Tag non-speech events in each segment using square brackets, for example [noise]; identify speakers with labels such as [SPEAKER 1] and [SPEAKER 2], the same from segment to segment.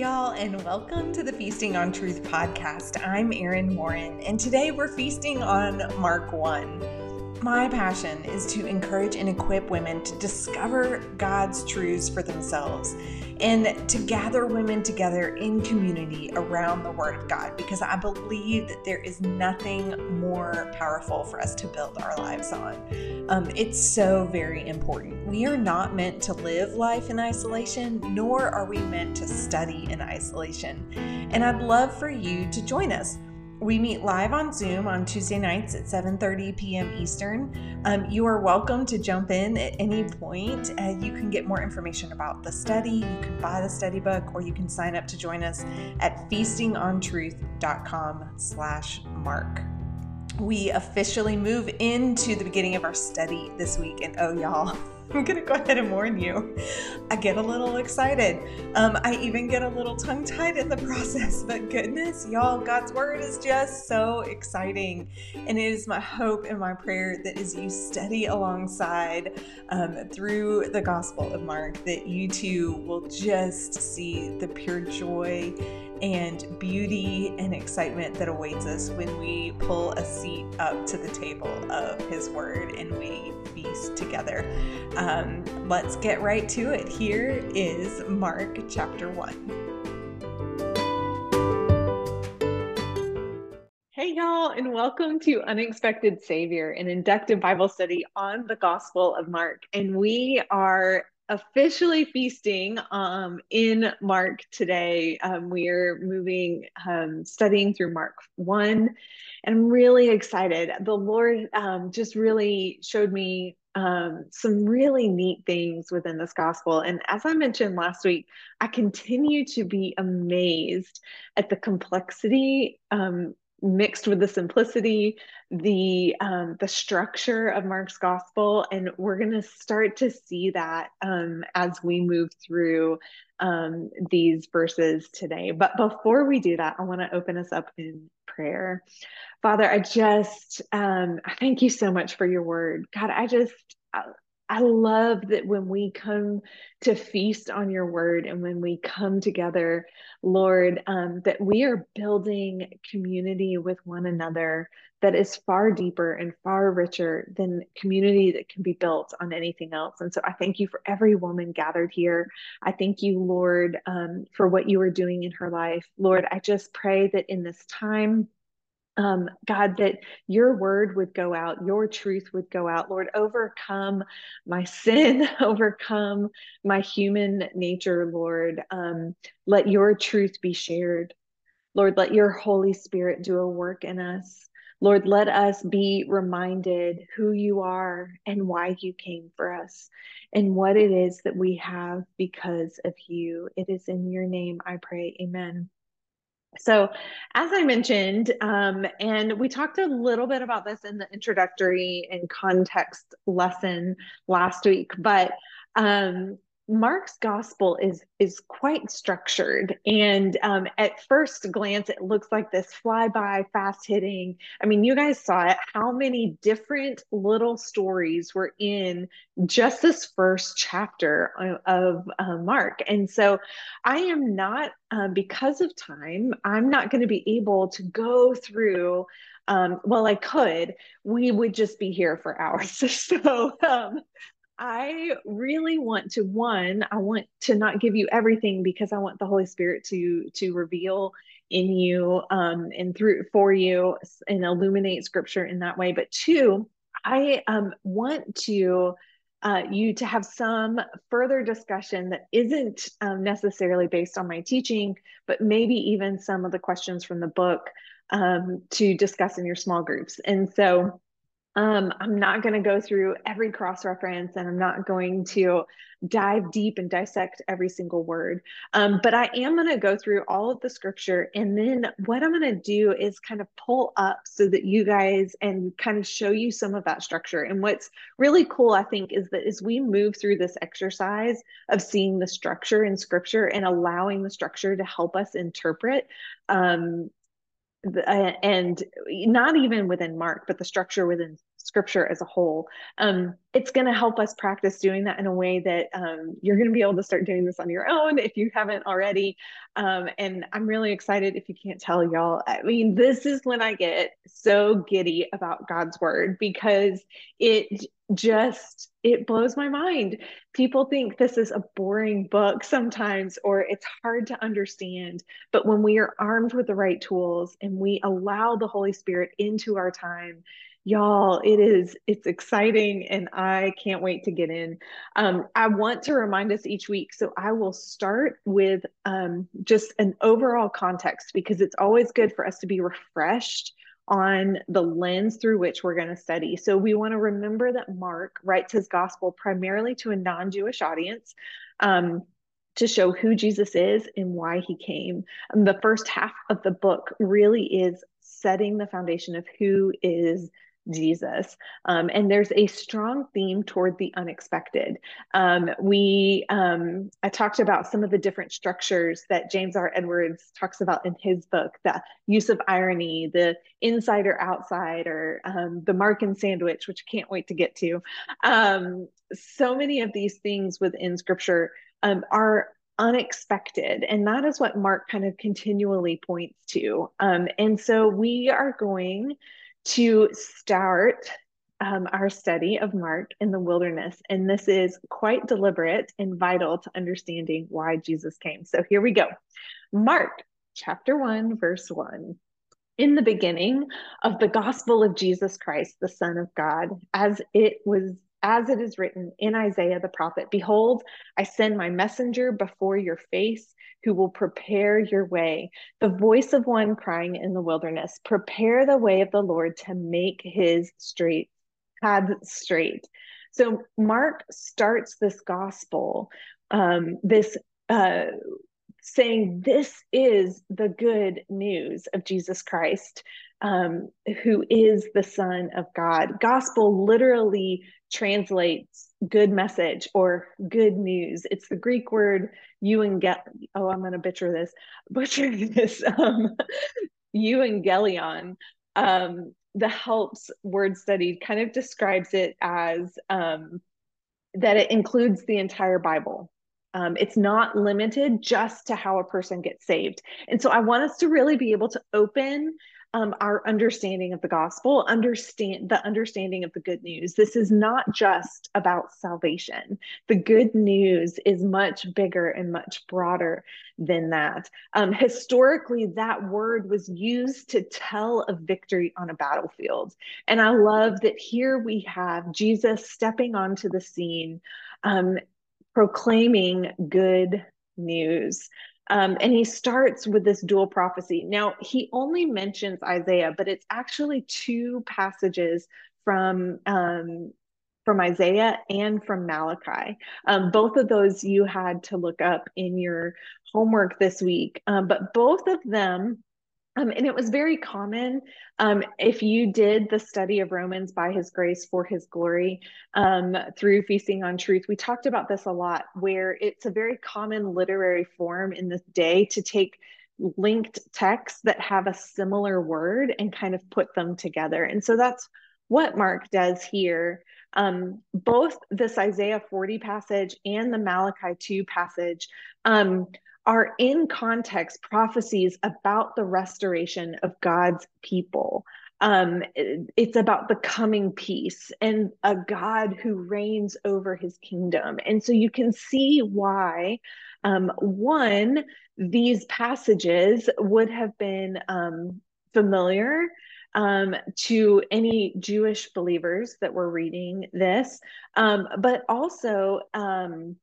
[SPEAKER 1] y'all, and welcome to the Feasting on Truth podcast. I'm Erin Warren, and today we're feasting on Mark 1. My passion is to encourage and equip women to discover God's truths for themselves and to gather women together in community around the Word of God because I believe that there is nothing more powerful for us to build our lives on. Um, it's so very important. We are not meant to live life in isolation, nor are we meant to study in isolation. And I'd love for you to join us we meet live on Zoom on Tuesday nights at 7:30 p.m. Eastern. Um, you are welcome to jump in at any point. Uh, you can get more information about the study. You can buy the study book, or you can sign up to join us at feastingontruth.com/mark. We officially move into the beginning of our study this week, and oh, y'all. [laughs] [laughs] I'm gonna go ahead and warn you. I get a little excited. Um, I even get a little tongue tied in the [laughs] process, but goodness, y'all, God's word is just so exciting. And it is my hope and my prayer that as you study alongside um, through the Gospel of Mark, that you too will just see the pure joy and beauty and excitement that awaits us when we pull a seat up to the table of His Word and we feast together. Um, let's get right to it. Here is Mark chapter 1. Hey, y'all, and welcome to Unexpected Savior, an inductive Bible study on the Gospel of Mark. And we are officially feasting um, in Mark today. Um, we are moving, um, studying through Mark 1, and I'm really excited. The Lord um, just really showed me um, some really neat things within this gospel. And as I mentioned last week, I continue to be amazed at the complexity um, mixed with the simplicity, the um, the structure of Mark's gospel, and we're going to start to see that um, as we move through um, these verses today. But before we do that, I want to open us up in prayer. Father, I just um, I thank you so much for your word, God. I just I love that when we come to feast on your word and when we come together, Lord, um, that we are building community with one another that is far deeper and far richer than community that can be built on anything else. And so I thank you for every woman gathered here. I thank you, Lord, um, for what you are doing in her life. Lord, I just pray that in this time, um, God, that your word would go out, your truth would go out. Lord, overcome my sin, [laughs] overcome my human nature, Lord. Um, let your truth be shared. Lord, let your Holy Spirit do a work in us. Lord, let us be reminded who you are and why you came for us and what it is that we have because of you. It is in your name I pray. Amen. So, as I mentioned, um, and we talked a little bit about this in the introductory and context lesson last week, but um, Mark's gospel is is quite structured, and um, at first glance, it looks like this flyby, fast hitting. I mean, you guys saw it. How many different little stories were in just this first chapter of, uh, Mark? And so, I am not um, because of time. I'm not going to be able to go through um, well, I could, we would just be here for hours. [laughs] So, um, I really want to one, I want to not give you everything because I want the Holy Spirit to to reveal in you um, and through for you and illuminate Scripture in that way. But two, I um, want to uh, you to have some further discussion that isn't um, necessarily based on my teaching, but maybe even some of the questions from the book um, to discuss in your small groups. And so um, I'm not going to go through every cross reference and I'm not going to dive deep and dissect every single word. Um, but I am going to go through all of the scripture. And then what I'm going to do is kind of pull up so that you guys and kind of show you some of that structure. And what's really cool, I think, is that as we move through this exercise of seeing the structure in scripture and allowing the structure to help us interpret, um, Uh, and not even within Mark, but the structure within scripture as a whole. Um, it's going to help us practice doing that in a way that um, you're going to be able to start doing this on your own if you haven't already. Um, and I'm really excited if you can't tell y'all. I mean, this is when I get so giddy about God's word because it just it blows my mind people think this is a boring book sometimes or it's hard to understand but when we are armed with the right tools and we allow the holy spirit into our time y'all it is it's exciting and i can't wait to get in um, i want to remind us each week so i will start with um, just an overall context because it's always good for us to be refreshed on the lens through which we're going to study. So we want to remember that Mark writes his gospel primarily to a non Jewish audience. Um, to show who Jesus is and why he came. And the first half of the book really is setting the foundation of who is Jesus. Um, and there's a strong theme toward the unexpected. Um, we, um, I talked about some of the different structures that James R. Edwards talks about in his book the use of irony, the insider outsider, um, the Markan sandwich, which I can't wait to get to. Um, so many of these things within scripture um, are unexpected. And that is what Mark kind of continually points to. and so we are going to start um, our study of Mark in the wilderness. And this is quite deliberate and vital to understanding why Jesus came. So here we go. Mark chapter 1, verse 1. In the beginning of the gospel of Jesus Christ, the Son of God, as it was as it is written in Isaiah the prophet, Behold, I send my messenger before your face who will prepare your way. The voice of one crying in the wilderness, Prepare the way of the Lord to make his straight paths straight. So Mark starts this gospel, um, this uh, saying, This is the good news of Jesus Christ um, who is the Son of God. Gospel literally translates good message or good news. It's the Greek word euangel. Oh, I'm going to butcher this. [laughs] Butcher this. Um, [laughs] euangelion. Um, the Helps word study kind of describes it as um, that it includes the entire Bible. Um, it's not limited just to how a person gets saved. And so I want us to really be able to open um, our understanding of the gospel, understand the understanding of the good news. This is not just about salvation. The good news is much bigger and much broader than that. Um, historically, that word was used to tell of victory on a battlefield. And I love that here we have Jesus stepping onto the scene, um, proclaiming good news. Um, and he starts with this dual prophecy. Now, he only mentions Isaiah, but it's actually two passages from um, from Isaiah and from Malachi. Um, both of those you had to look up in your homework this week, um, but both of them um, and it was very common um, if you did the study of Romans by his grace for his glory um, through Feasting on Truth. We talked about this a lot, where it's a very common literary form in this day to take linked texts that have a similar word and kind of put them together. And so that's what Mark does here. Um, both this Isaiah 40 passage and the Malachi 2 passage um, are in context prophecies about the restoration of God's people. Um, it's about the coming peace and a God who reigns over his kingdom. And so you can see why, um, one, these passages would have been um, familiar um, to any Jewish believers that were reading this, um, but also um,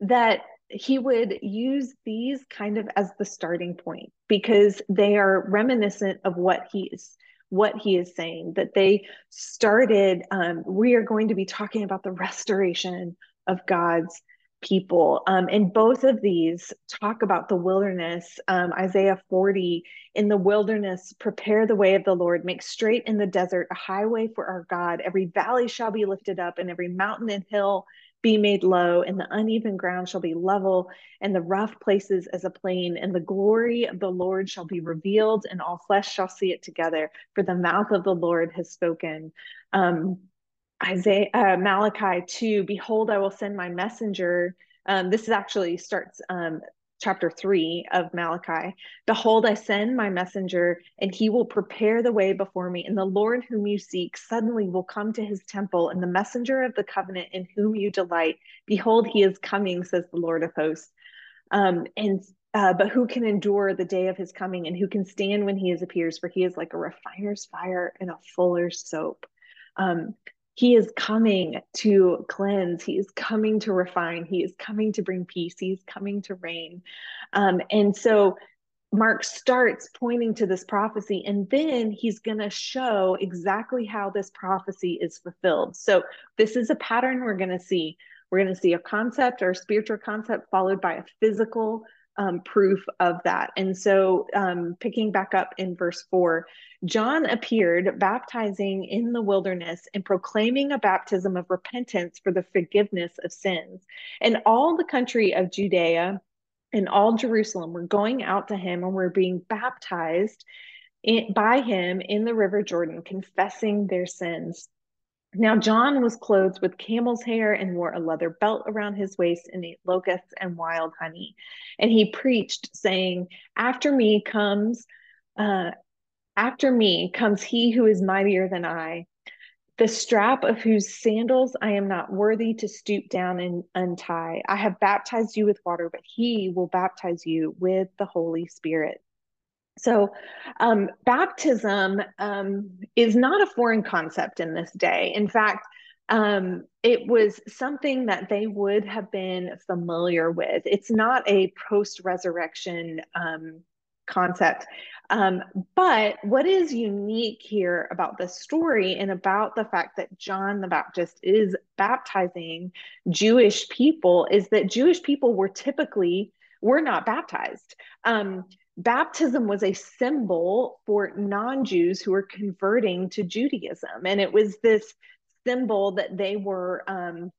[SPEAKER 1] that he would use these kind of as the starting point because they are reminiscent of what he is what he is saying that they started um, we are going to be talking about the restoration of god's people. Um, and both of these talk about the wilderness. Um, isaiah 40 in the wilderness prepare the way of the lord. Make straight in the desert a highway for our god. Every valley shall be lifted up and every mountain and hill be made low, and the uneven ground shall be level, and the rough places as a plain, and the glory of the Lord shall be revealed, and all flesh shall see it together, for the mouth of the Lord has spoken. Um, Isaiah, uh, Malachi 2, behold, I will send my messenger. Um, this is actually starts um, chapter 3 of Malachi. Behold, I send my messenger, and he will prepare the way before me. And the Lord whom you seek suddenly will come to his temple, and the messenger of the covenant in whom you delight. Behold, he is coming, says the Lord of hosts. Um, and uh, but who can endure the day of his coming, and who can stand when he is appears? For he is like a refiner's fire and a fuller's soap. Um, he is coming to cleanse. He is coming to refine. He is coming to bring peace. He's coming to reign. Um, and so mark starts pointing to this prophecy and then he's going to show exactly how this prophecy is fulfilled. So this is a pattern we're going to see. We're going to see a concept or a spiritual concept followed by a physical um, proof of that. And so, um, picking back up in verse four, John appeared baptizing in the wilderness and proclaiming a baptism of repentance for the forgiveness of sins. And all the country of Judea and all Jerusalem were going out to him and were being baptized in, by him in the river Jordan, confessing their sins. Now John was clothed with camel's hair and wore a leather belt around his waist and ate locusts and wild honey. And he preached, saying, After me comes, uh, after me comes he who is mightier than I, the strap of whose sandals I am not worthy to stoop down and untie. I have baptized you with water, but he will baptize you with the Holy Spirit. So, um, baptism um, is not a foreign concept in this day. In fact, um, it was something that they would have been familiar with. It's not a post resurrection um, concept. Um, but what is unique here about this story and about the fact that John the Baptist is baptizing Jewish people is that Jewish people were typically were not baptized. Um, baptism was a symbol for non-Jews who were converting to Judaism, and it was this symbol that they were um,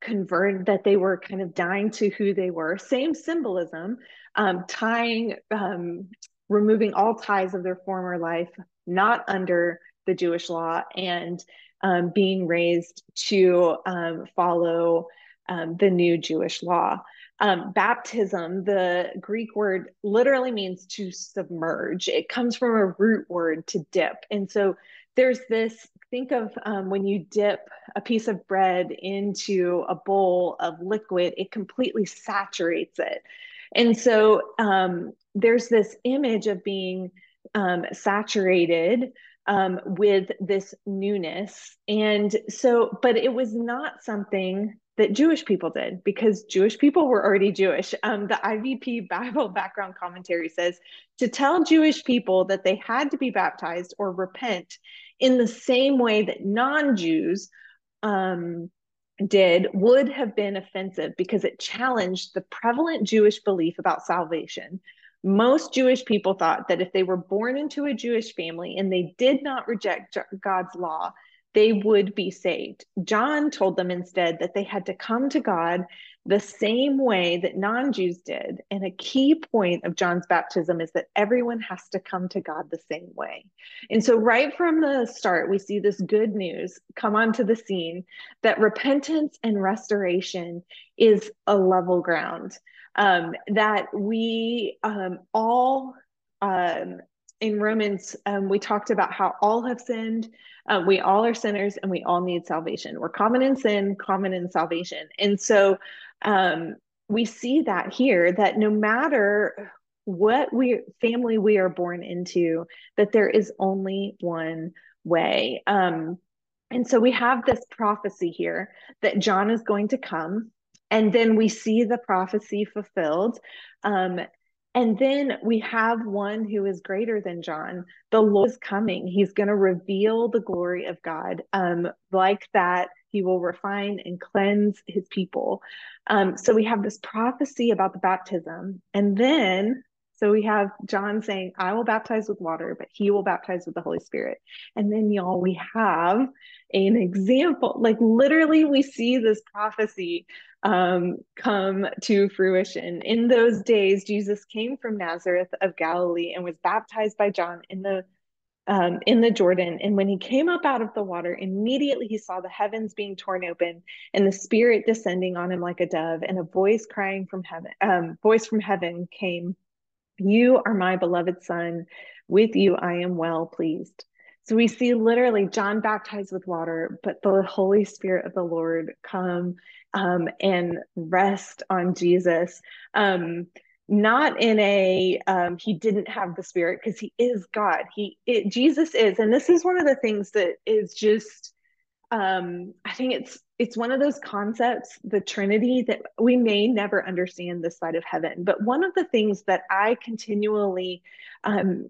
[SPEAKER 1] converted, that they were kind of dying to who they were. Same symbolism, um, tying, um, removing all ties of their former life, not under the Jewish law, and um, being raised to um, follow um, the new Jewish law. Um, baptism, the Greek word literally means to submerge. It comes from a root word to dip. And so there's this think of um, when you dip a piece of bread into a bowl of liquid, it completely saturates it. And so um, there's this image of being um, saturated um, with this newness. And so, but it was not something that Jewish people did because Jewish people were already Jewish. Um, the IVP Bible background commentary says to tell Jewish people that they had to be baptized or repent in the same way that non Jews um, did would have been offensive because it challenged the prevalent Jewish belief about salvation. Most Jewish people thought that if they were born into a Jewish family and they did not reject God's law, they would be saved. John told them instead that they had to come to God the same way that non Jews did. And a key point of John's baptism is that everyone has to come to God the same way. And so, right from the start, we see this good news come onto the scene that repentance and restoration is a level ground, um, that we um, all. Um, in Romans, um, we talked about how all have sinned. Uh, we all are sinners and we all need salvation. We're common in sin, common in salvation. And so um, we see that here that no matter what we family we are born into, that there is only one way. Um, and so we have this prophecy here that John is going to come. And then we see the prophecy fulfilled. Um, and then we have one who is greater than John. The Lord is coming. He's going to reveal the glory of God. Um, like that, he will refine and cleanse his people. Um, so we have this prophecy about the baptism. And then So we have John saying, I will baptize with water, but he will baptize with the Holy Spirit. And then, y'all, we have an example. Like, literally, we see this prophecy um, come to fruition. In those days, Jesus came from Nazareth of Galilee and was baptized by John in the um, in the Jordan. And when he came up out of the water, immediately he saw the heavens being torn open and the Spirit descending on him like a dove, and a voice crying from heaven, um, voice from heaven came, "You are my beloved Son; with you I am well pleased." So we see literally John baptized with water, but the Holy Spirit of the Lord come um, and rest on Jesus. Um, not in a um, he didn't have the spirit because he is god he it, jesus is and this is one of the things that is just um, i think it's it's one of those concepts the trinity that we may never understand this side of heaven but one of the things that i continually um,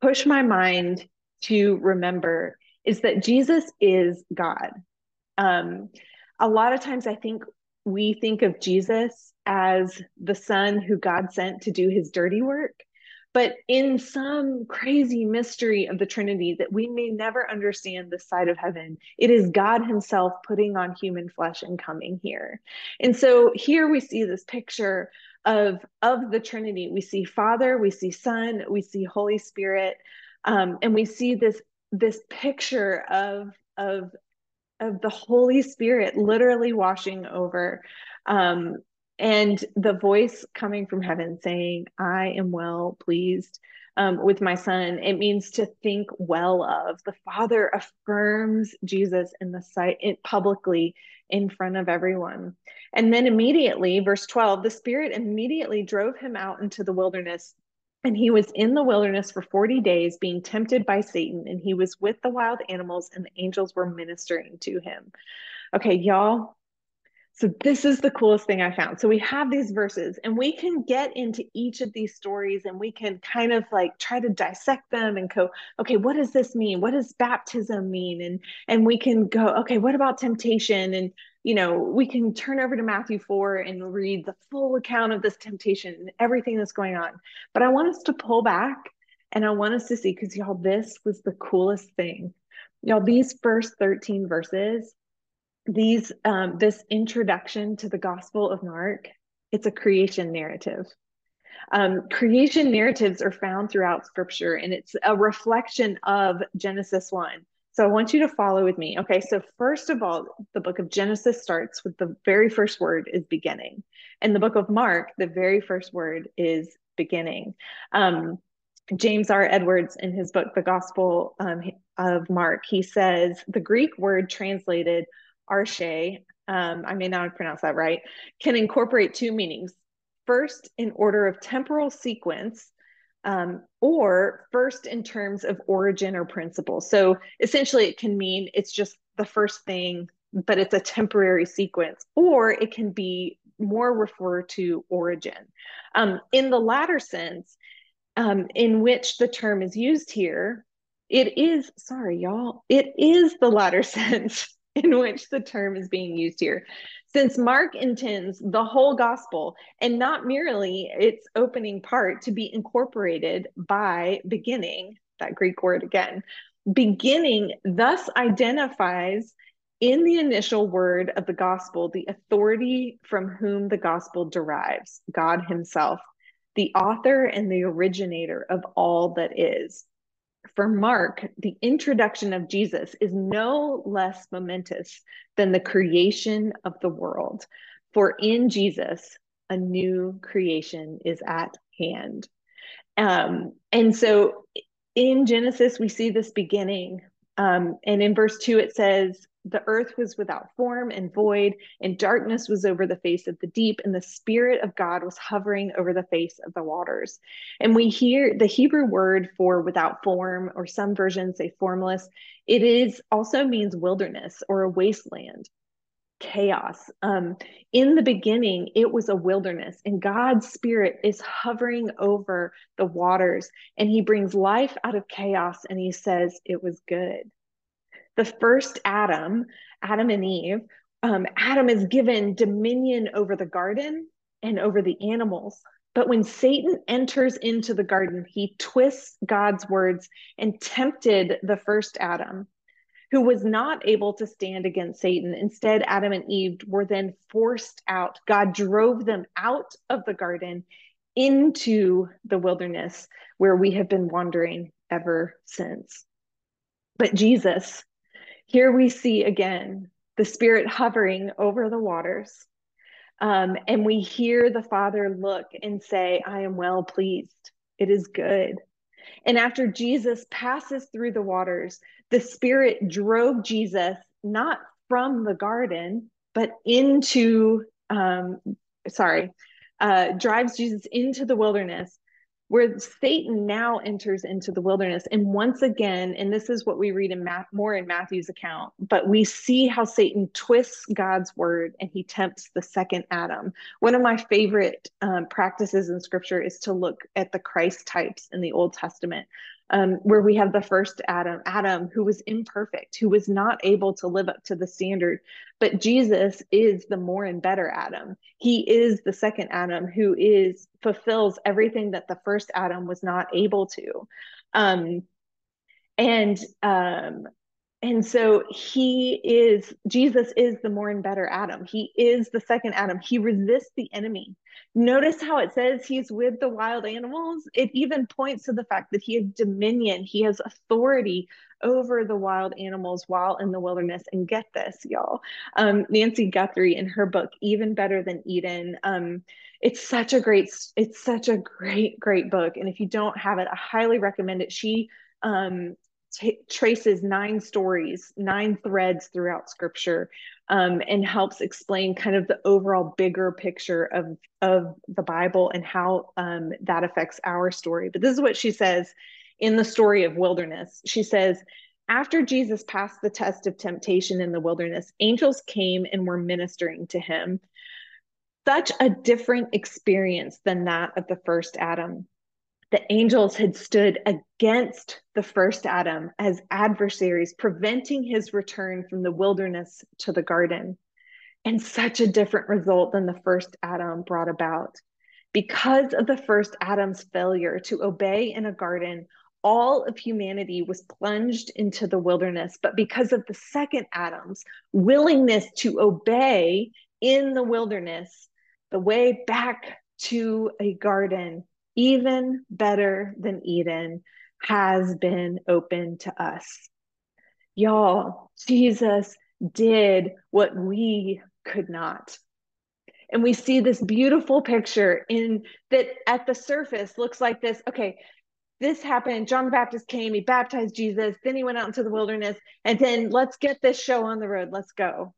[SPEAKER 1] push my mind to remember is that jesus is god um, a lot of times i think we think of jesus as the son who God sent to do his dirty work. But in some crazy mystery of the Trinity that we may never understand this side of heaven, it is God Himself putting on human flesh and coming here. And so here we see this picture of, of the Trinity. We see Father, we see Son, we see Holy Spirit, um, and we see this, this picture of, of, of the Holy Spirit literally washing over um, and the voice coming from heaven saying, I am well pleased um, with my son. It means to think well of. The Father affirms Jesus in the sight it publicly in front of everyone. And then immediately, verse 12, the Spirit immediately drove him out into the wilderness. And he was in the wilderness for 40 days, being tempted by Satan, and he was with the wild animals, and the angels were ministering to him. Okay, y'all, so this is the coolest thing I found. So we have these verses and we can get into each of these stories and we can kind of like try to dissect them and go, okay, what does this mean? What does baptism mean? And and we can go, okay, what about temptation? And you know, we can turn over to Matthew 4 and read the full account of this temptation and everything that's going on. But I want us to pull back and I want us to see because y'all, this was the coolest thing. Y'all, these first 13 verses these um, this introduction to the Gospel of Mark, it's a creation narrative. Um, creation narratives are found throughout Scripture, and it's a reflection of Genesis one. So I want you to follow with me. Okay, so first of all, the book of Genesis starts with the very first word is beginning, and the book of Mark, the very first word is beginning. Um, James R. Edwards, in his book, The Gospel um, of Mark, he says the Greek word translated arche, um, I may not have pronounced that right, can incorporate two meanings. First, in order of temporal sequence, um, or first in terms of origin or principle. So essentially, it can mean it's just the first thing, but it's a temporary sequence, or it can be more refer to origin. Um, in the latter sense, um, in which the term is used here, it is, sorry, y'all, it is the latter [laughs] sense [laughs] in which the term is being used here. Since Mark intends the whole gospel and not merely its opening part to be incorporated by beginning, that Greek word again, beginning thus identifies in the initial word of the gospel the authority from whom the gospel derives, God Himself, the author and the originator of all that is for Mark, the introduction of Jesus is no less momentous than the creation of the world. For in Jesus, a new creation is at hand. Um, and so in Genesis, we see this beginning. Um, and in verse 2, it says, the earth was without form and void, and darkness was over the face of the deep, and the Spirit of God was hovering over the face of the waters. And we hear the Hebrew word for without form, or some versions say formless, it is also means wilderness or a wasteland chaos. Um, in the beginning, it was a wilderness, and God's Spirit is hovering over the waters, and He brings life out of chaos, and He says, It was good the first Adam, Adam and Eve, um, Adam is given dominion over the garden and over the animals But when Satan enters into the garden, he twists God's words and tempted the first Adam, who was not able to stand against Satan. Instead, Adam and Eve were then forced out. God drove them out of the garden into the wilderness where we have been wandering ever since. But Jesus, here we see again the Spirit hovering over the waters. Um, and we hear the Father look and say, I am well pleased. It is good. And after Jesus passes through the waters, the Spirit drove Jesus not from the garden, but into, um, sorry, uh, drives Jesus into the wilderness where Satan now enters into the wilderness. And once again, and this is what we read in more in Matthew's account, but we see how Satan twists God's word and he tempts the second Adam. One of my favorite um, practices in scripture is to look at the Christ types in the Old Testament um, where we have the first Adam, Adam, who was imperfect, who was not able to live up to the standard. But Jesus is the more and better Adam. He is the second Adam who is fulfills everything that the first Adam was not able to. Um, and um, and so he is jesus is the more and better adam. He is the second adam. He resists the enemy. Notice how it says he's with the wild animals. It even points to the fact that he has dominion. He has authority over the wild animals while in the wilderness. And get this y'all. Um, nancy guthrie in her book even better than eden um, it's such a great it's such a great great book. And if you don't have it i highly recommend it. She um, t- traces nine stories, nine threads throughout scripture, um, and helps explain kind of the overall bigger picture of, of the Bible and how um, that affects our story. But this is what she says in the story of wilderness. She says, after Jesus passed the test of temptation in the wilderness, angels came and were ministering to him. Such a different experience than that of the first Adam the angels had stood against the first Adam as adversaries, preventing his return from the wilderness to the garden. And such a different result than the first Adam brought about. Because of the first Adam's failure to obey in a garden, all of humanity was plunged into the wilderness. But because of the second Adam's willingness to obey in the wilderness, the way back to a garden even better than Eden, has been open to us. Y'all, Jesus did what we could not. And we see this beautiful picture in that at the surface looks like this. Okay, this happened. John the Baptist came, he baptized Jesus, then he went out into the wilderness, and then let's get this show on the road. Let's go.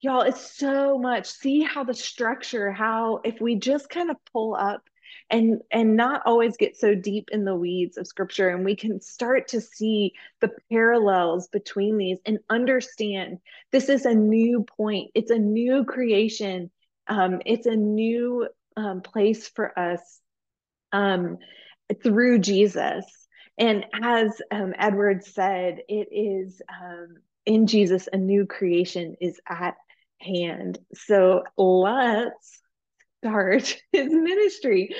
[SPEAKER 1] Y'all, it's so much. See how the structure, how if we just kind of pull up and and not always get so deep in the weeds of scripture. And we can start to see the parallels between these and understand this is a new point. It's a new creation. Um, it's a new um, place for us um, through jesus. And as um, edward said it is um, in jesus a new creation is at hand. So let's start [laughs] his ministry.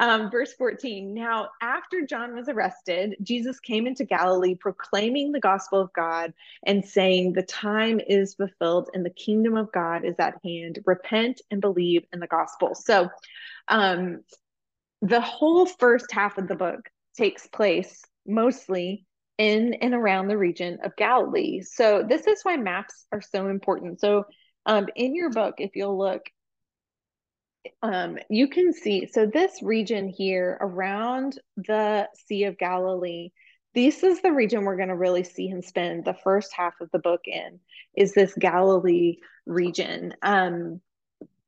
[SPEAKER 1] Um, verse 14 Now, after John was arrested, Jesus came into Galilee proclaiming the gospel of God and saying, The time is fulfilled and the kingdom of God is at hand. Repent and believe in the gospel. So, um, the whole first half of the book takes place mostly in and around the region of Galilee. So, this is why maps are so important. So, um, in your book, if you'll look, um, you can see, so this region here around the Sea of Galilee, this is the region we're going to really see him spend the first half of the book in, is this Galilee region. Um,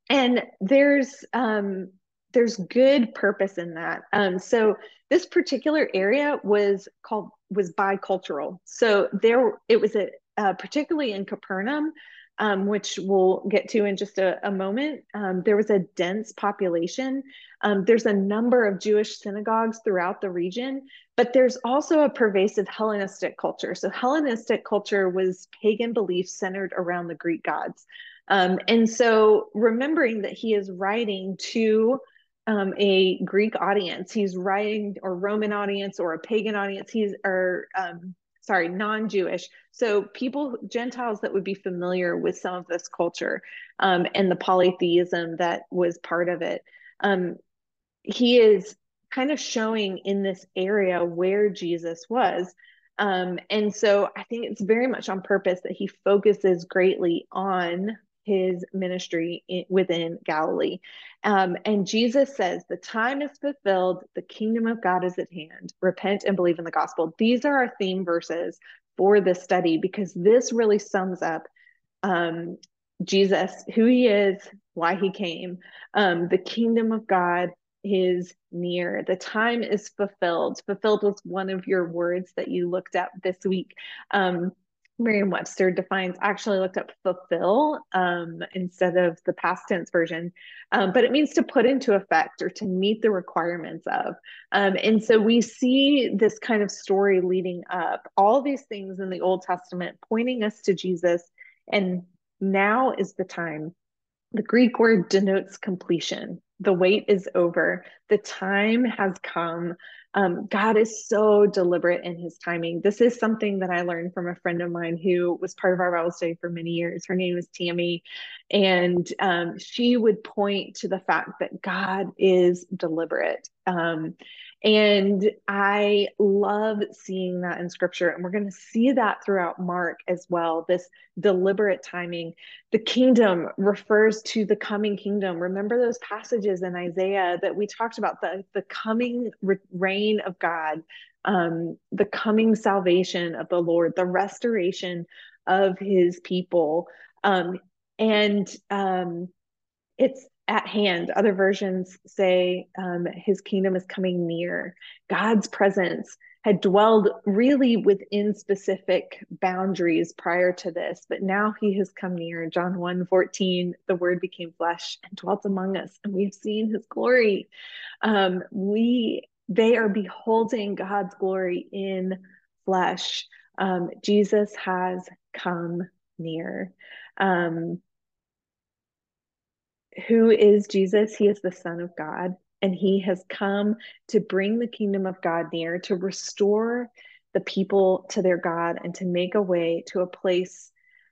[SPEAKER 1] and there's um, there's good purpose in that. Um, so this particular area was called was bicultural. So there it was a uh, particularly in Capernaum, um, which we'll get to in just a, a moment. Um, there was a dense population. Um, there's a number of Jewish synagogues throughout the region, but there's also a pervasive Hellenistic culture. So, Hellenistic culture was pagan beliefs centered around the Greek gods. Um, and so, remembering that he is writing to um, a Greek audience. He's writing or Roman audience or a pagan audience. He's or um, sorry, non-Jewish. So people, Gentiles that would be familiar with some of this culture um, and the polytheism that was part of it. Um, he is kind of showing in this area where Jesus was. Um, and so I think it's very much on purpose that he focuses greatly on his ministry in, within Galilee. Um, and Jesus says, The time is fulfilled, the kingdom of God is at hand. Repent and believe in the gospel. These are our theme verses for this study because this really sums up um, Jesus, who he is, why he came, um, the kingdom of God is near. The time is fulfilled. Fulfilled was one of your words that you looked at this week. Um, Merriam Webster defines actually looked up fulfill um, instead of the past tense version, um, but it means to put into effect or to meet the requirements of. Um, and so we see this kind of story leading up, all these things in the Old Testament pointing us to Jesus. And now is the time. The Greek word denotes completion. The wait is over. The time has come um, God is so deliberate in his timing. This is something that I learned from a friend of mine who was part of our Bible study for many years. Her name was Tammy. And um, she would point to the fact that God is deliberate. Um, and I love seeing that in scripture. And we're going to see that throughout Mark as well this deliberate timing. The kingdom refers to the coming kingdom. Remember those passages in Isaiah that we talked about the, the coming reign of God, um, the coming salvation of the Lord, the restoration of his people. Um, and um, it's at hand. Other versions say um, his kingdom is coming near. God's presence had dwelled really within specific boundaries prior to this, but now he has come near. John 1 14, the word became flesh and dwelt among us, and we have seen his glory. Um, we they are beholding God's glory in flesh. Um, Jesus has come near. Um, who is Jesus? He is the Son of God, and he has come to bring the kingdom of God near, to restore the people to their God, and to make a way to a place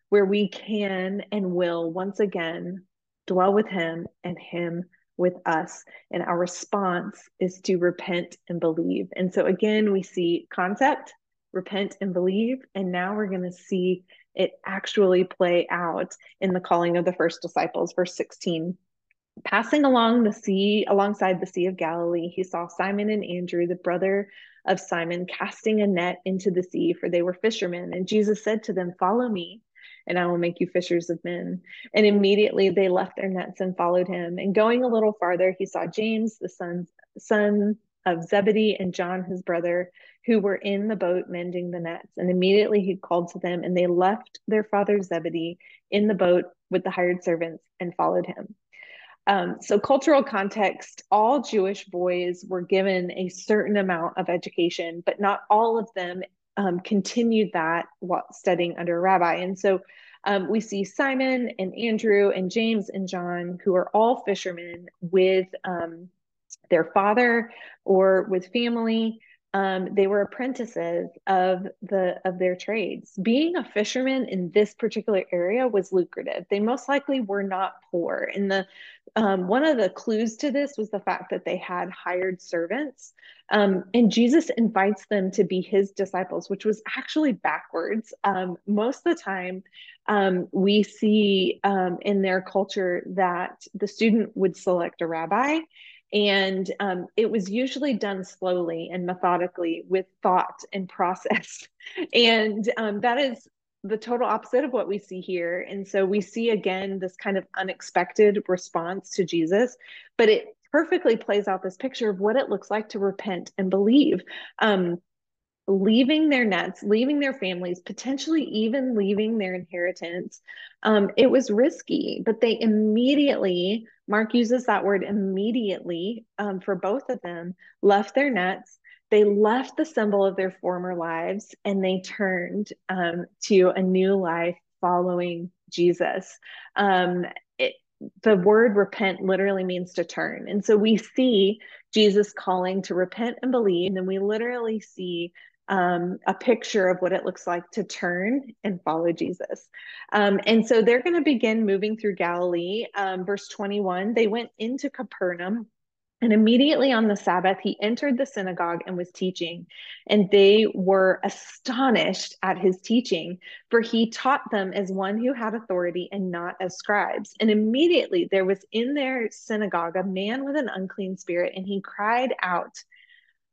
[SPEAKER 1] where we can and will once again dwell with him and him with us. And our response is to repent and believe. And so, again, we see concept, repent and believe. And now we're going to see it actually play out in the calling of the first disciples, verse 16. Passing along the sea, alongside the Sea of Galilee, he saw Simon and Andrew, the brother of Simon, casting a net into the sea, for they were fishermen. And Jesus said to them, Follow me, and I will make you fishers of men. And immediately they left their nets and followed him. And going a little farther, he saw James, the son, son of Zebedee, and John, his brother, who were in the boat mending the nets. And immediately he called to them, and they left their father Zebedee in the boat with the hired servants and followed him. Um, so, cultural context all Jewish boys were given a certain amount of education, but not all of them um, continued that while studying under a rabbi. And so, um, we see Simon and Andrew and James and John, who are all fishermen with um, their father or with family um, they were apprentices of the of their trades. Being a fisherman in this particular area was lucrative. They most likely were not poor. And the um, one of the clues to this was the fact that they had hired servants. Um, and Jesus invites them to be his disciples, which was actually backwards. Um, most of the time, um, we see um, in their culture that the student would select a rabbi and um, it was usually done slowly and methodically with thought and [laughs] process. and um, that is the total opposite of what we see here. And so we see again this kind of unexpected response to Jesus, but it perfectly plays out this picture of what it looks like to repent and believe. Um, leaving their nets, leaving their families, potentially even leaving their inheritance. Um, it was risky, but they immediately, Mark uses that word immediately um, for both of them, left their nets. They left the symbol of their former lives and they turned um, to a new life following Jesus. Um, it, the word repent literally means to turn. And so we see Jesus calling to repent and believe. And then we literally see um, a picture of what it looks like to turn and follow Jesus. Um, and so they're going to begin moving through Galilee. Um, verse 21 they went into Capernaum. And immediately on the Sabbath, he entered the synagogue and was teaching. And they were astonished at his teaching, for he taught them as one who had authority and not as scribes. And immediately there was in their synagogue a man with an unclean spirit, and he cried out,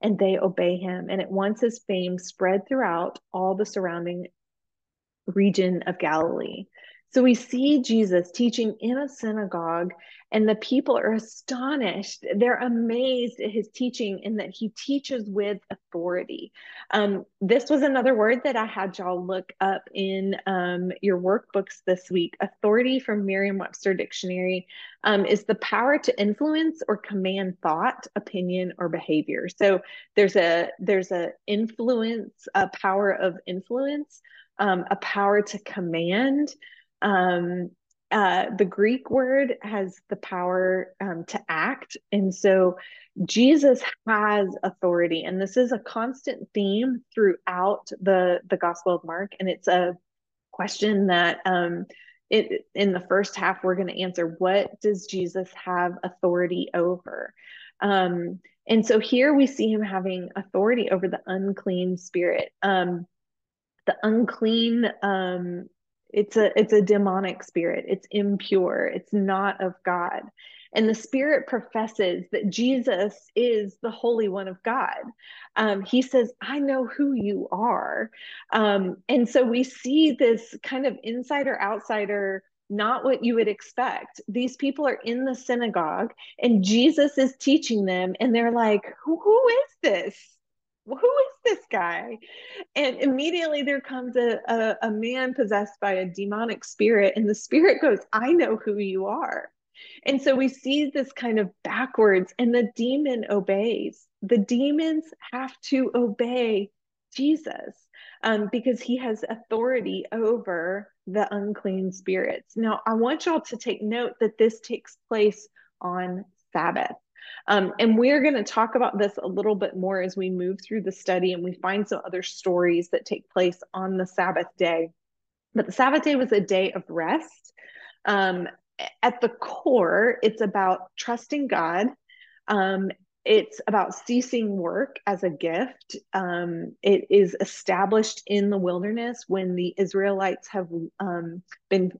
[SPEAKER 1] and they obey him. And at once his fame spread throughout all the surrounding region of Galilee. So we see Jesus teaching in a synagogue, and the people are astonished. They're amazed at his teaching and that he teaches with authority. Um, this was another word that I had y'all look up in um, your workbooks this week. Authority from Merriam Webster Dictionary um, is the power to influence or command thought, opinion, or behavior. So there's a there's a influence, a power of influence, um, a power to command. Um, uh, the Greek word has the power um, to act. And so Jesus has authority. And this is a constant theme throughout the, the Gospel of Mark. And it's a question that um, it, in the first half, we're going to answer what does Jesus have authority over? Um, and so here we see him having authority over the unclean spirit. Um, the unclean um, it's a it's a demonic spirit. It's impure. It's not of god. And the spirit professes that jesus is the holy one of god. Um, he says i know who you are. Um, and so we see this kind of insider outsider not what you would expect. These people are in the synagogue and jesus is teaching them and they're like who, who is this? Who is this guy? And immediately there comes a, a, a, man possessed by a demonic spirit, and the spirit goes, I know who you are. And so we see this kind of backwards, and the demon obeys. The demons have to obey Jesus um, because he has authority over the unclean spirits. Now, I want y'all to take note that this takes place on Sabbath. Um, and we're going to talk about this a little bit more as we move through the study and we find some other stories that take place on the Sabbath day. But the Sabbath day was a day of rest. Um, at the core, it's about trusting God. Um, it's about ceasing work as a gift. Um, it is established in the wilderness when the Israelites have um, been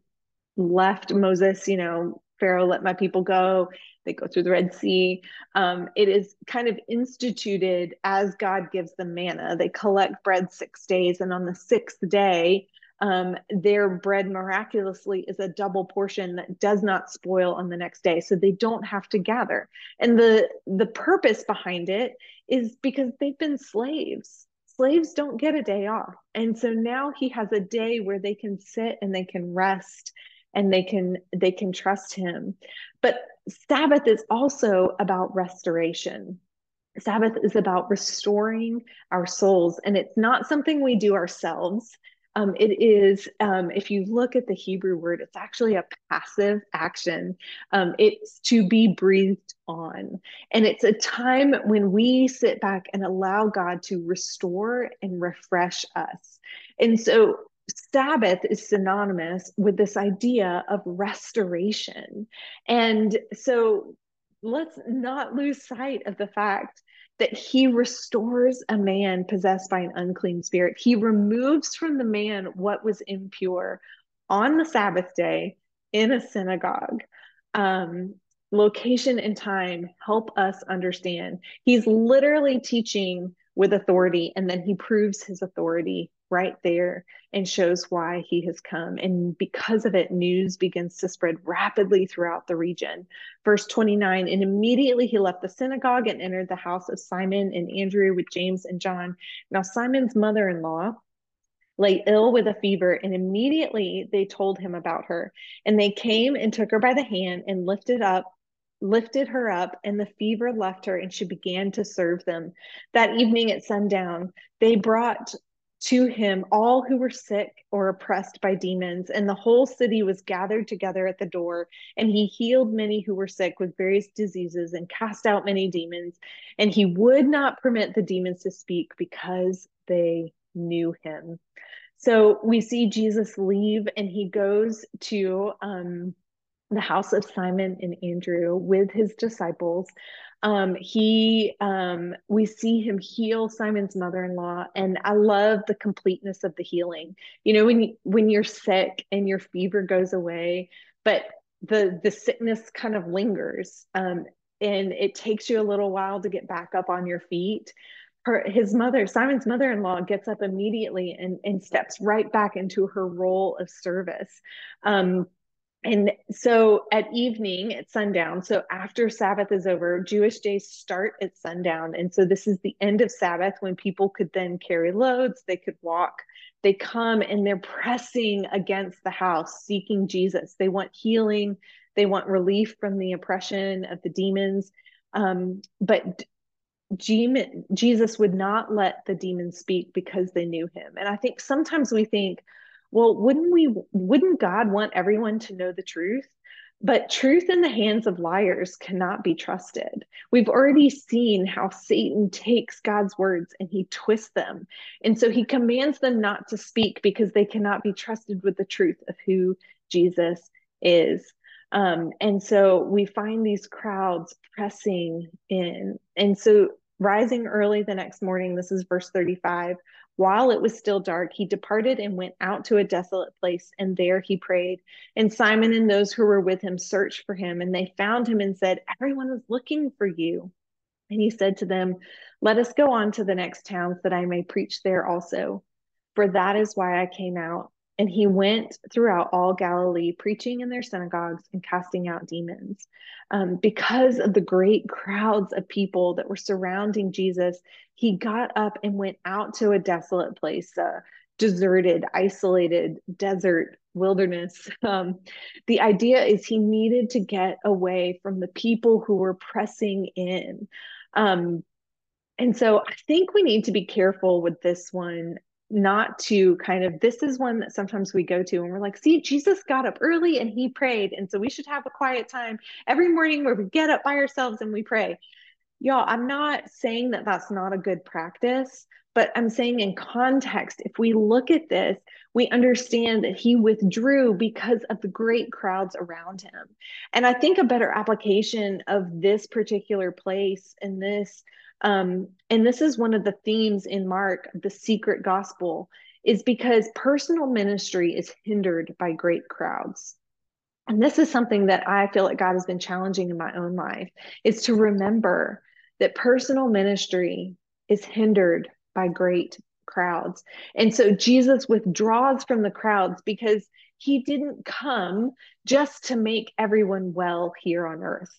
[SPEAKER 1] left Moses, you know, Pharaoh, let my people go. They go through the Red Sea. Um, it is kind of instituted as God gives them manna. They collect bread six days, and on the sixth day, um, their bread miraculously is a double portion that does not spoil on the next day, so they don't have to gather. And the the purpose behind it is because they've been slaves. Slaves don't get a day off, and so now he has a day where they can sit and they can rest and they can they can trust him but sabbath is also about restoration. Sabbath is about restoring our souls and it's not something we do ourselves. Um, it is um, if you look at the hebrew word it's actually a passive action. Um, it's to be breathed on. And it's a time when we sit back and allow god to restore and refresh us. And so Sabbath is synonymous with this idea of restoration. And so let's not lose sight of the fact that he restores a man possessed by an unclean spirit. He removes from the man what was impure on the Sabbath day in a synagogue. Um, location and time help us understand. He's literally teaching with authority, and then he proves his authority right there and shows why he has come. And because of it, news begins to spread rapidly throughout the region. Verse 29 And immediately he left the synagogue and entered the house of Simon and Andrew with James and John. Now, Simon's mother in law, lay ill with a fever, and immediately they told him about her. And they came and took her by the hand and lifted up lifted her up, and the fever left her, and she began to serve them. That evening at sundown, they brought to him all who were sick or oppressed by demons, and the whole city was gathered together at the door. And he healed many who were sick with various diseases and cast out many demons. And he would not permit the demons to speak because they knew him. So we see Jesus leave and he goes to um, the house of Simon and Andrew with his disciples. Um, he, um, we see him heal Simon's mother-in-law, and I love the completeness of the healing. You know, when you, when you're sick and your fever goes away, but the the sickness kind of lingers, um, and it takes you a little while to get back up on your feet her his mother simon's mother-in-law gets up immediately and, and steps right back into her role of service um, and so at evening at sundown so after sabbath is over jewish days start at sundown. And so this is the end of sabbath when people could then carry loads they could walk they come and they're pressing against the house seeking jesus. They want healing they want relief from the oppression of the demons. Um, but Jesus would not let the demons speak because they knew him. And I think sometimes we think, well, wouldn't we wouldn't God want everyone to know the truth? But truth in the hands of liars cannot be trusted. We've already seen how Satan takes God's words and he twists them. And so he commands them not to speak because they cannot be trusted with the truth of who Jesus is. Um, and so we find these crowds pressing in. And so rising early the next morning, this is verse 35, while it was still dark, he departed and went out to a desolate place, and there he prayed. And Simon and those who were with him searched for him, and they found him and said, Everyone is looking for you. And he said to them, Let us go on to the next towns that I may preach there also. For that is why I came out. And he went throughout all Galilee, preaching in their synagogues and casting out demons. Um, because of the great crowds of people that were surrounding Jesus, he got up and went out to a desolate place, a deserted, isolated desert wilderness. [laughs] Um, the idea is he needed to get away from the people who were pressing in. Um, and so I think we need to be careful with this one not to kind of this is one that sometimes we go to and we're like see jesus got up early and he prayed and so we should have a quiet time every morning where we get up by ourselves and we pray. Y'all i'm not saying that that's not a good practice but i'm saying in context if we look at this we understand that he withdrew because of the great crowds around him. And i think a better application of this particular place and this um, and this is one of the themes in Mark, the secret gospel, is because personal ministry is hindered by great crowds. And this is something that I feel like God has been challenging in my own life is to remember that personal ministry is hindered by great crowds. And so Jesus withdraws from the crowds because he didn't come just to make everyone well here on earth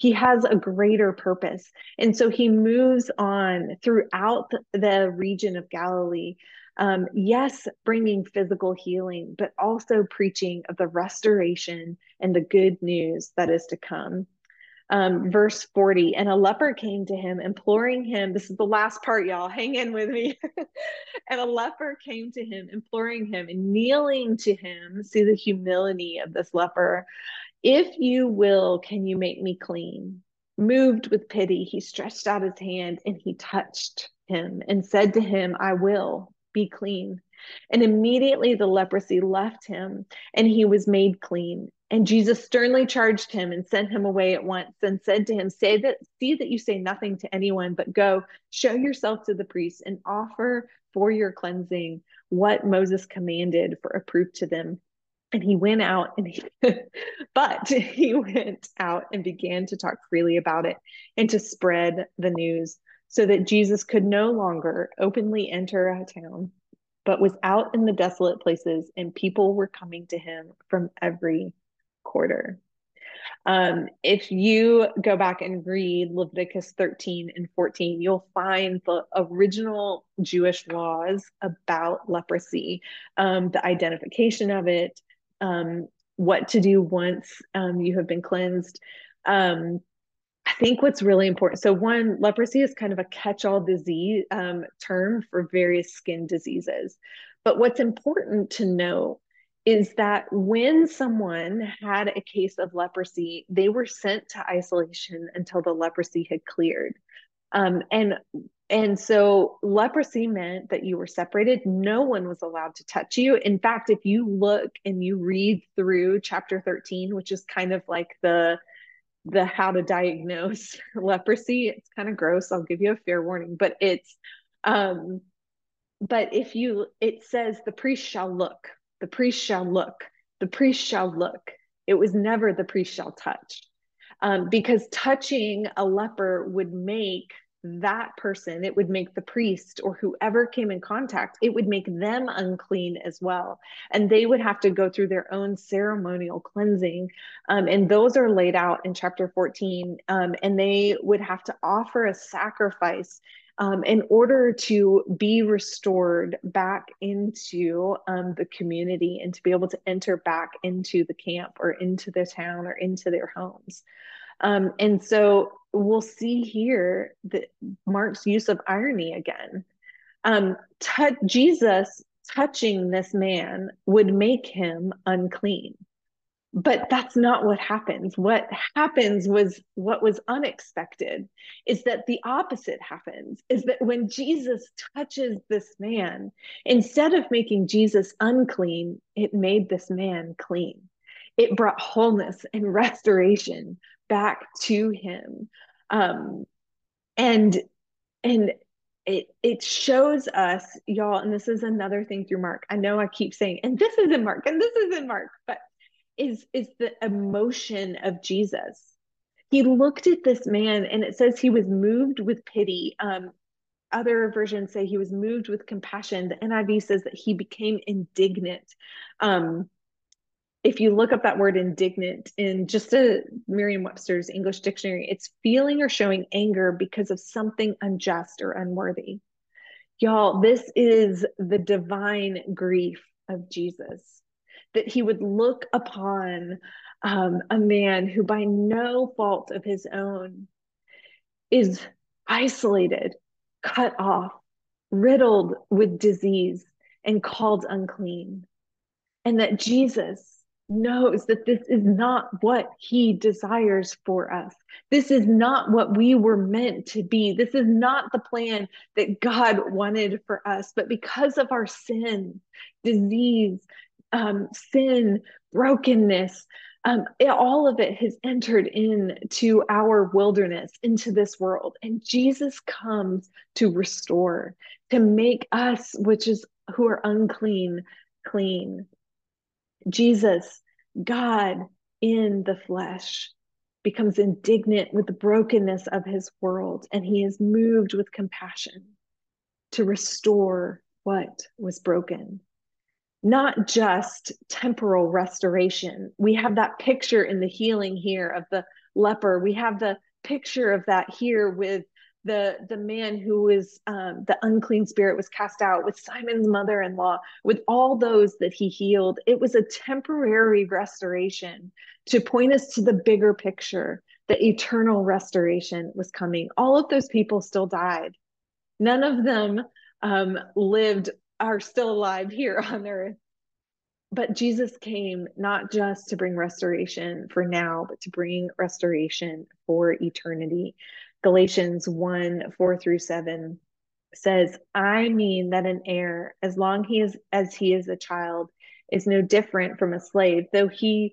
[SPEAKER 1] he has a greater purpose. And so he moves on throughout the region of Galilee. Um, yes, bringing physical healing, but also preaching of the restoration and the good news that is to come. Um, verse 40 and a leper came to him imploring him this is the last part y'all hang in with me [laughs] and a leper came to him imploring him and kneeling to him see the humility of this leper if you will, can you make me clean? Moved with pity, he stretched out his hand and he touched him and said to him, I will be clean. And immediately the leprosy left him and he was made clean. And Jesus sternly charged him and sent him away at once and said to him, Say that see that you say nothing to anyone, but go, show yourself to the priest and offer for your cleansing what Moses commanded for a proof to them and he went out and he [laughs] but he went out and began to talk freely about it and to spread the news so that jesus could no longer openly enter a town but was out in the desolate places, and people were coming to him from every quarter. Um, if you go back and read Leviticus 13 and 14, you'll find the original Jewish laws about leprosy, um, the identification of it, um, what to do once um, you have been cleansed. Um, I think what's really important. So, one, leprosy is kind of a catch all disease um, term for various skin diseases. But what's important to know is that when someone had a case of leprosy, they were sent to isolation until the leprosy had cleared. Um, and and so leprosy meant that you were separated. No one was allowed to touch you. In fact, if you look and you read through chapter 13, which is kind of like the the how to diagnose [laughs] leprosy, it's kind of gross. I'll give you a fair warning, but it's um but if you it says the priest shall look, the priest shall look, the priest shall look. It was never the priest shall touch. Um, because touching a leper would make that person, it would make the priest or whoever came in contact, it would make them unclean as well. And they would have to go through their own ceremonial cleansing. Um, and those are laid out in chapter 14. Um, and they would have to offer a sacrifice um, in order to be restored back into um, the community and to be able to enter back into the camp or into the town or into their homes. Um, and so we'll see here that Mark's use of irony again. Um, t- Jesus touching this man would make him unclean. But that's not what happens. What happens was what was unexpected is that the opposite happens is that when Jesus touches this man, instead of making Jesus unclean, it made this man clean. It brought wholeness and restoration back to him. Um and and it it shows us y'all and this is another thing through mark. I know i keep saying and this is in mark and this is in mark but is is the emotion of jesus. He looked at this man and it says he was moved with pity. Um other versions say he was moved with compassion. The niv says that he became indignant. Um if you look up that word indignant in just a Merriam Webster's English dictionary, it's feeling or showing anger because of something unjust or unworthy. Y'all, this is the divine grief of Jesus that he would look upon um, a man who, by no fault of his own, is isolated, cut off, riddled with disease, and called unclean. And that Jesus, knows that this is not what he desires for us. This is not what we were meant to be. This is not the plan that God wanted for us. But because of our sin, disease, um, sin, brokenness, um, it, all of it has entered into our wilderness, into this world. And Jesus comes to restore, to make us, which is who are unclean, clean. Jesus, God in the flesh, becomes indignant with the brokenness of his world, and he is moved with compassion to restore what was broken. Not just temporal restoration. We have that picture in the healing here of the leper. We have the picture of that here with the the man who was um, the unclean spirit was cast out with simon's mother-in-law with all those that he healed. It was a temporary restoration to point us to the bigger picture that eternal restoration was coming. All of those people still died. None of them um, lived are still alive here [laughs] on earth. But jesus came not just to bring restoration for now but to bring restoration for eternity Galatians 1 4 through 7 says, I mean that an heir, as long he is as he is a child, is no different from a slave, though he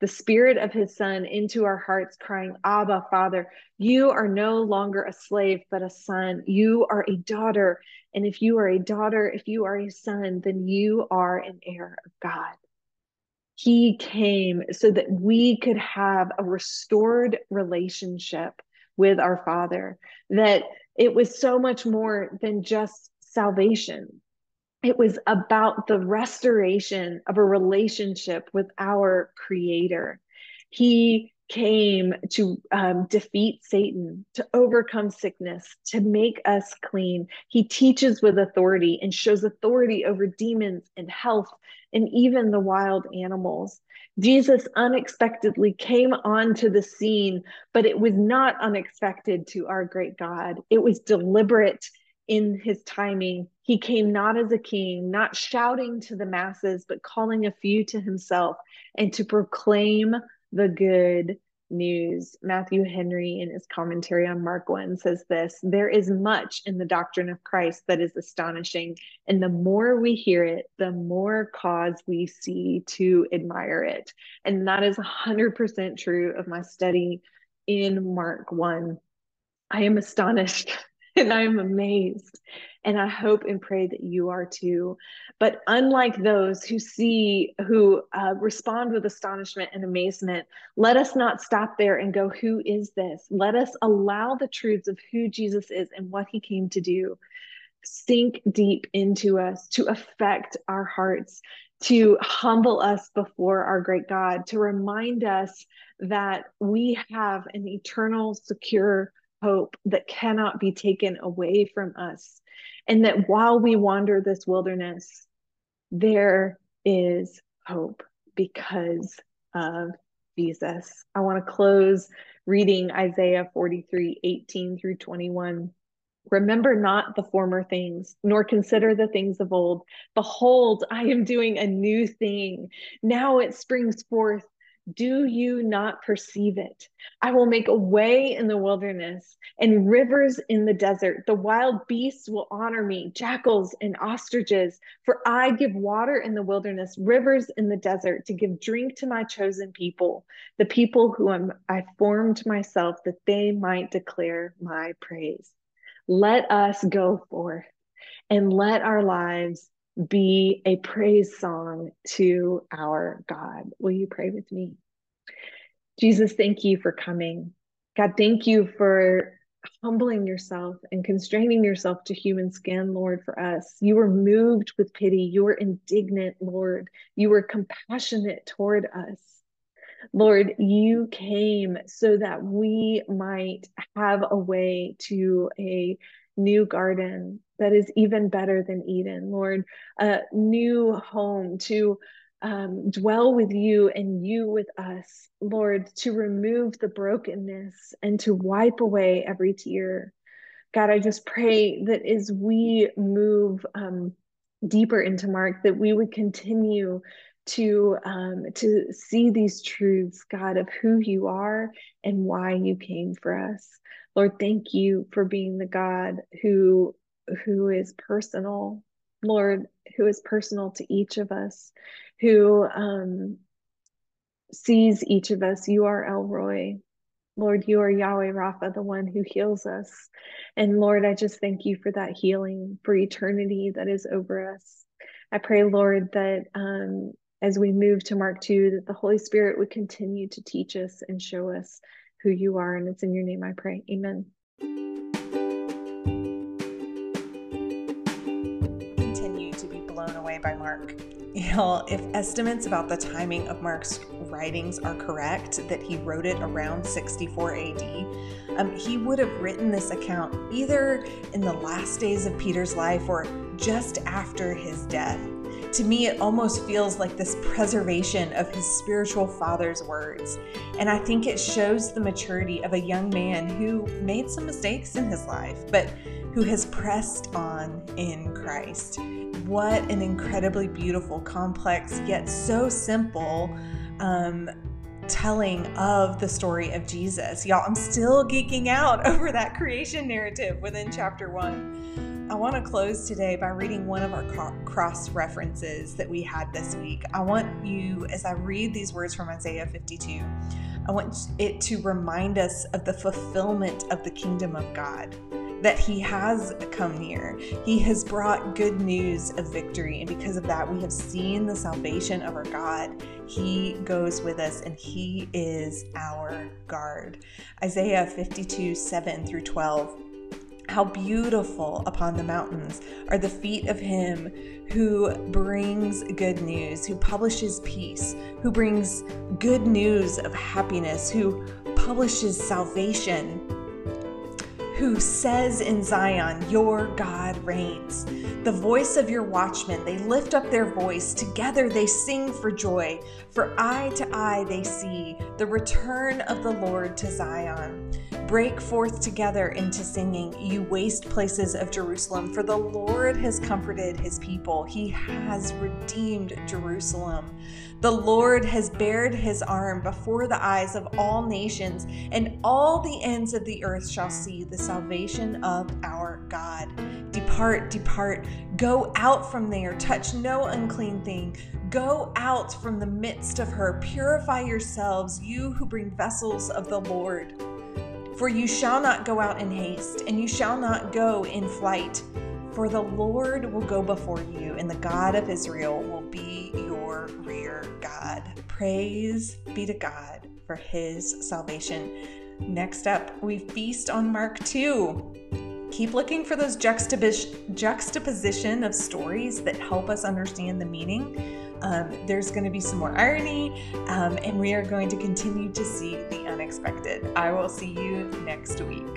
[SPEAKER 1] the spirit of his son into our hearts, crying, Abba, Father, you are no longer a slave, but a son. You are a daughter. And if you are a daughter, if you are a son, then you are an heir of God. He came so that we could have a restored relationship with our Father, that it was so much more than just salvation it was about the restoration of a relationship with our creator. He came to um, defeat satan to overcome sickness to make us clean. He teaches with authority and shows authority over demons and health and even the wild animals. Jesus unexpectedly came onto the scene but it was not unexpected to our great god. It was deliberate in his timing. He came not as a king, not shouting to the masses, but calling a few to himself and to proclaim the good news. Matthew Henry, in his commentary on Mark 1, says this There is much in the doctrine of Christ that is astonishing. And the more we hear it, the more cause we see to admire it. And that is 100% true of my study in Mark 1. I am astonished and I'm amazed. And I hope and pray that you are too. But unlike those who see, who uh, respond with astonishment and amazement, let us not stop there and go, Who is this? Let us allow the truths of who Jesus is and what he came to do sink deep into us to affect our hearts, to humble us before our great God, to remind us that we have an eternal, secure hope that cannot be taken away from us. And that while we wander this wilderness, there is hope because of Jesus. I want to close reading Isaiah 43 18 through 21. Remember not the former things, nor consider the things of old. Behold, I am doing a new thing. Now it springs forth. Do you not perceive it? I will make a way in the wilderness and rivers in the desert. The wild beasts will honor me, jackals and ostriches, for I give water in the wilderness, rivers in the desert, to give drink to my chosen people, the people whom I formed myself, that they might declare my praise. Let us go forth and let our lives be a praise song to our God. Will you pray with me? Jesus, thank you for coming. God, thank you for humbling yourself and constraining yourself to human skin, Lord, for us. You were moved with pity. You were indignant, Lord. You were compassionate toward us. Lord, you came so that we might have a way to a new garden that is even better than Eden, Lord, a new home to um, dwell with you and you with us, Lord, to remove the brokenness and to wipe away every tear. God, I just pray that as we move um, deeper into Mark, that we would continue to um, to see these truths, God, of who you are and why you came for us. Lord, thank you for being the God who who is personal, Lord, who is personal to each of us, who um, sees each of us. You are El Roi. Lord, you are Yahweh Rapha, the one who heals us. And Lord, I just thank you for that healing, for eternity that is over us. I pray, Lord, that um, as we move to Mark 2, that the Holy Spirit would continue to teach us and show us who you are. And it's in your name I pray. Amen.
[SPEAKER 2] Blown away by Mark. You know, if estimates about the timing of Mark's writings are correct, that he wrote it around 64 AD, um, he would have written this account either in the last days of Peter's life or just after his death. To me, it almost feels like this preservation of his spiritual father's words. And I think it shows the maturity of a young man who made some mistakes in his life, but who has pressed on in Christ. What an incredibly beautiful, complex, yet so simple um, telling of the story of Jesus. Y'all, I'm still geeking out [laughs] over that creation narrative within chapter one. I want to close today by reading one of our cross references that we had this week. I want you, as I read these words from Isaiah 52, I want it to remind us of the fulfillment of the kingdom of God that he has come near. He has brought good news of victory. And because of that, we have seen the salvation of our God. He goes with us and he is our guard. Isaiah 52 7 through 12. How beautiful upon the mountains are the feet of him who brings good news, who publishes peace, who brings good news of happiness, who publishes salvation who says in Zion, Your God reigns. The voice of your watchmen, they lift up their voice. Together they sing for joy. For eye to eye they see the return of the Lord to Zion. Break forth together into singing, you waste places of Jerusalem, for the Lord has comforted his people. He has redeemed Jerusalem. The Lord has bared his arm before the eyes of all nations, and all the ends of the earth shall see the salvation of our God. Depart, depart, go out from there, touch no unclean thing. Go out from the midst of her, purify yourselves, you who bring vessels of the Lord. For you shall not go out in haste, and you shall not go in flight. For the Lord will go before you, and the God of Israel will be your rear God. Praise be to God for his salvation. Next up, we feast on Mark 2. Keep looking for those juxtaposition of stories that help us understand the meaning. Um, there's going to be some more irony, um, and we are going to continue to see the unexpected. I will see you next week.